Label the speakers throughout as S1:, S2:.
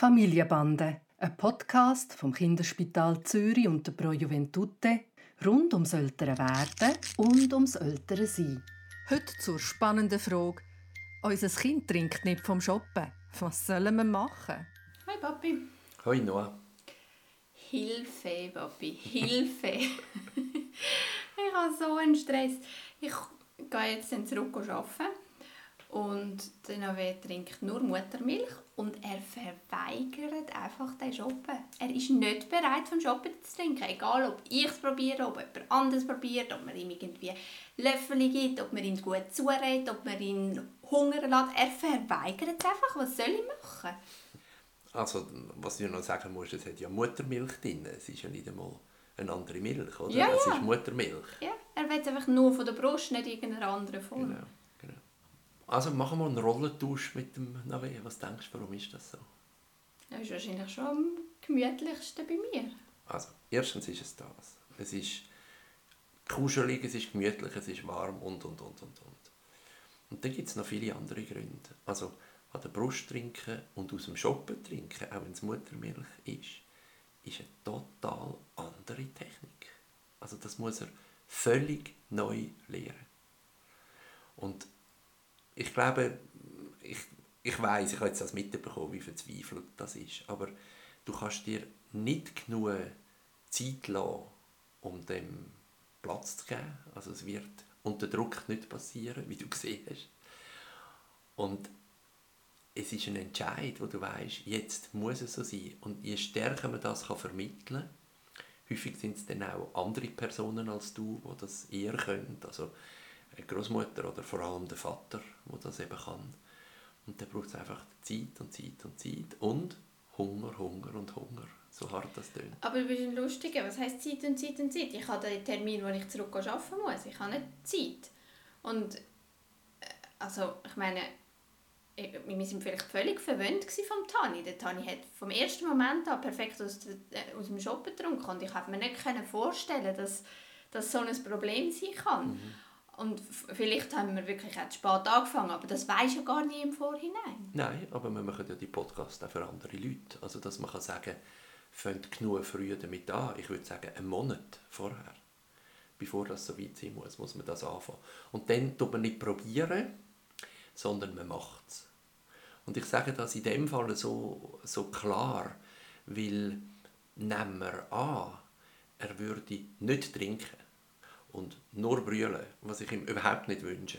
S1: Familienbande, ein Podcast vom Kinderspital Zürich und der Pro Juventute rund ums ältere Werden und ums ältere Sein. Heute zur spannenden Frage: Unser Kind trinkt nicht vom Shoppen. Was sollen wir machen?
S2: Hi Papi.
S3: Hoi Noah.
S2: Hilfe, Papi, Hilfe. ich habe so einen Stress. Ich gehe jetzt zurück arbeiten und der Nave trinkt nur Muttermilch und er verweigert einfach den Shoppen. Er ist nicht bereit, vom Shoppen zu trinken. Egal, ob ich es probiere, ob jemand anderes probiert, ob man ihm irgendwie Löffel gibt, ob man ihm gut zuredet, ob man ihn hungern lässt. Er verweigert es einfach. Was soll ich machen?
S3: Also, was du noch sagen musst, es hat ja Muttermilch drin. Es ist ja nicht einmal eine andere Milch, oder?
S2: Ja,
S3: es
S2: ja.
S3: ist Muttermilch.
S2: Ja, er will es einfach nur von der Brust, nicht irgendeiner anderen Form.
S3: Genau. Also machen wir einen Rollentausch mit dem Nave. Was denkst du, warum ist das so?
S2: Das ist wahrscheinlich schon am gemütlichsten bei mir.
S3: Also, erstens ist es das. Es ist kuschelig, es ist gemütlich, es ist warm und, und, und, und, und. Und dann gibt es noch viele andere Gründe. Also, an der Brust trinken und aus dem Shoppen trinken, auch wenn es Muttermilch ist, ist eine total andere Technik. Also das muss er völlig neu lernen. Und ich glaube, ich, ich weiß, ich habe jetzt das mitbekommen, wie verzweifelt das ist, aber du kannst dir nicht genug Zeit lassen, um dem Platz zu geben. Also es wird unter Druck nicht passieren, wie du gesehen hast. Und es ist ein Entscheid, wo du weißt, jetzt muss es so sein. Und je stärker man das kann vermitteln kann, häufig sind es dann auch andere Personen als du, die das eher können. Also Großmutter oder vor allem der Vater, wo das eben kann. Und dann braucht es einfach Zeit und Zeit und Zeit und Hunger, Hunger und Hunger. So hart das tönt.
S2: Aber du bist ein Lustiger. Was heisst Zeit und Zeit und Zeit? Ich habe den Termin, wo ich zurück arbeiten muss. Ich habe nicht Zeit. Und äh, also, ich meine, ich- wir sind vielleicht völlig verwöhnt vom Tani. Der Tani hat vom ersten Moment an perfekt aus, äh, aus dem Shoppen getrunken. Und ich konnte mir nicht können vorstellen, dass das so ein Problem sein kann. Und vielleicht haben wir wirklich auch spät angefangen, aber das weiß ja gar nicht im Vorhinein.
S3: Nein, aber wir machen ja die Podcasts auch für andere Leute. Also, dass man kann sagen fängt genug früh damit an. Ich würde sagen, einen Monat vorher. Bevor das so weit sein muss, muss man das anfangen. Und dann tut man nicht probieren, sondern man macht es. Und ich sage das in dem Fall so, so klar, weil nehmen wir an, er würde nicht trinken und nur brüllen, was ich ihm überhaupt nicht wünsche.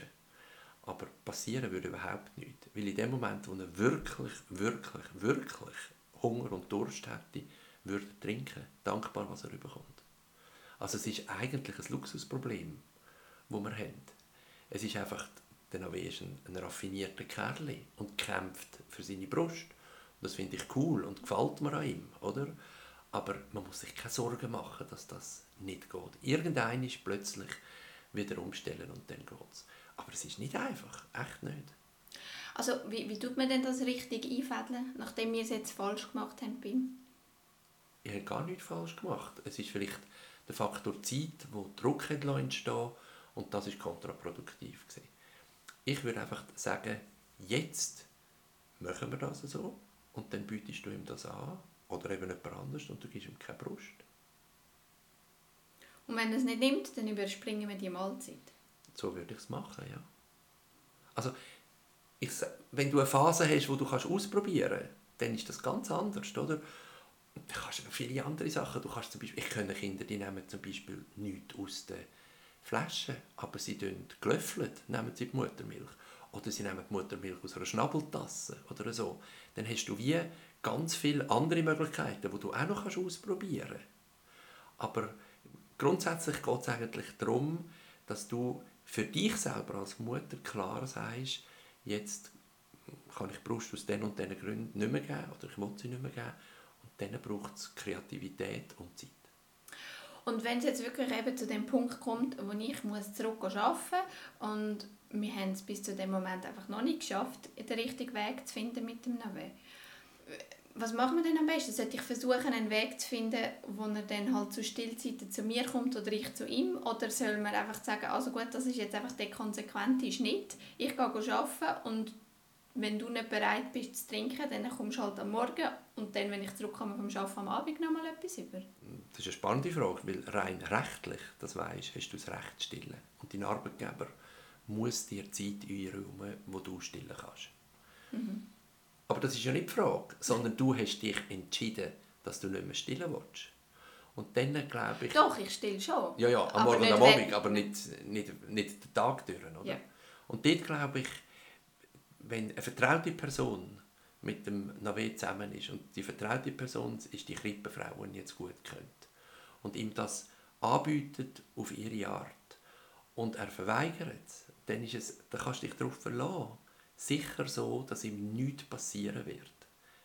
S3: Aber passieren würde überhaupt nichts. Weil in dem Moment, wo er wirklich, wirklich, wirklich Hunger und Durst hätte, würde er trinken. Dankbar, was er bekommt. Also es ist eigentlich ein Luxusproblem, das wir haben. Es ist einfach, der Nave ist ein, ein raffinierter Kerl und kämpft für seine Brust. Und das finde ich cool und gefällt mir an ihm, oder? Aber man muss sich keine Sorgen machen, dass das nicht geht. Irgendein ist plötzlich wieder umstellen und dann geht's. Aber es ist nicht einfach, echt nicht.
S2: Also, wie, wie tut man denn das richtig einfädeln, nachdem wir es jetzt falsch gemacht haben bei ihm?
S3: ich habe gar nichts falsch gemacht. Es ist vielleicht der Faktor Zeit, wo Druck entstehen und das ist kontraproduktiv gewesen. Ich würde einfach sagen, jetzt machen wir das so und dann bietest du ihm das an oder eben jemand anderes und du gibst ihm keine Brust.
S2: Und wenn er es nicht nimmt, dann überspringen wir die Mahlzeit.
S3: So würde ich es machen, ja. Also, ich, wenn du eine Phase hast, wo du kannst ausprobieren kannst, dann ist das ganz anders, oder? Kannst du noch viele andere Sachen. Du kannst zum Beispiel, ich kenne Kinder, die nehmen zum Beispiel nichts aus der Flasche, aber sie tun gelöffelt, nehmen sie die Muttermilch. Oder sie nehmen die Muttermilch aus einer Schnabeltasse oder so. Dann hast du wie ganz viele andere Möglichkeiten, die du auch noch ausprobieren kannst. Aber grundsätzlich geht es eigentlich darum, dass du für dich selber als Mutter klar sagst, jetzt kann ich Brust aus den und diesen Gründen nicht mehr geben oder ich will sie nicht mehr geben. Und dann braucht es Kreativität und Zeit.
S2: Und wenn es jetzt wirklich eben zu dem Punkt kommt, wo ich muss zurück arbeiten und wir haben es bis zu dem Moment einfach noch nicht geschafft, den richtigen Weg zu finden mit dem Navi. Was machen wir denn am besten? Sollte ich versuchen, einen Weg zu finden, wo er dann halt zu Stillzeiten zu mir kommt oder ich zu ihm? Oder soll man einfach sagen, also gut, das ist jetzt einfach der konsequente Schnitt. Ich gehe arbeiten und wenn du nicht bereit bist zu trinken, dann kommst du halt am Morgen und dann, wenn ich zurückkomme vom Arbeiten am Abend, noch mal etwas über.
S3: Das ist eine spannende Frage, weil rein rechtlich, das weisst, hast du das Recht zu stillen. Und dein Arbeitgeber muss dir Zeit einräumen, wo du stillen kannst. Mhm. Aber das ist ja nicht die Frage, sondern du hast dich entschieden, dass du nicht mehr stillen willst. Und dann glaube ich...
S2: Doch, ich still schon.
S3: Ja, ja, am Morgen und am Abend, aber nicht, nicht, nicht den Tag durch, oder? Ja. Und dort glaube ich, wenn eine vertraute Person mit dem Navé zusammen ist und die vertraute Person ist die Krippenfrau, die jetzt gut kennt und ihm das anbietet auf ihre Art und er verweigert dann, ist es, dann kannst du dich darauf verlassen. Sicher so, dass ihm nichts passieren wird.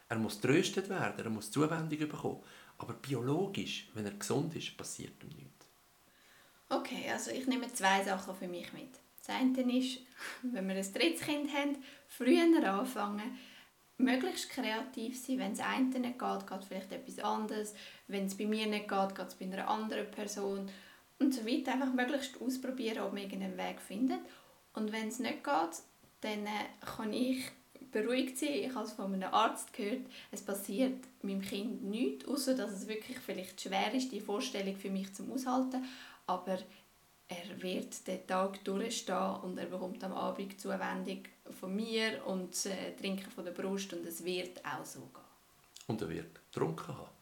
S3: Er muss tröstet werden, er muss Zuwendung bekommen. Aber biologisch, wenn er gesund ist, passiert ihm nichts.
S2: Okay, also ich nehme zwei Sachen für mich mit. Das eine ist, wenn wir ein drittes Kind haben, früher anfangen, möglichst kreativ sein. Wenn es einem nicht geht, geht vielleicht etwas anderes. Wenn es bei mir nicht geht, geht es bei einer anderen Person. Und so weiter. Einfach möglichst ausprobieren, ob man irgendeinen Weg findet. Und wenn es nicht geht, dann äh, kann ich beruhigt sein. Ich habe es von einem Arzt gehört, es passiert meinem Kind nichts, außer dass es wirklich vielleicht schwer ist, die Vorstellung für mich zum Aushalten. Aber er wird den Tag durchstehen und er bekommt am Abend Zuwendung von mir und äh, Trinken von der Brust und es wird auch so gehen.
S3: Und er wird getrunken haben.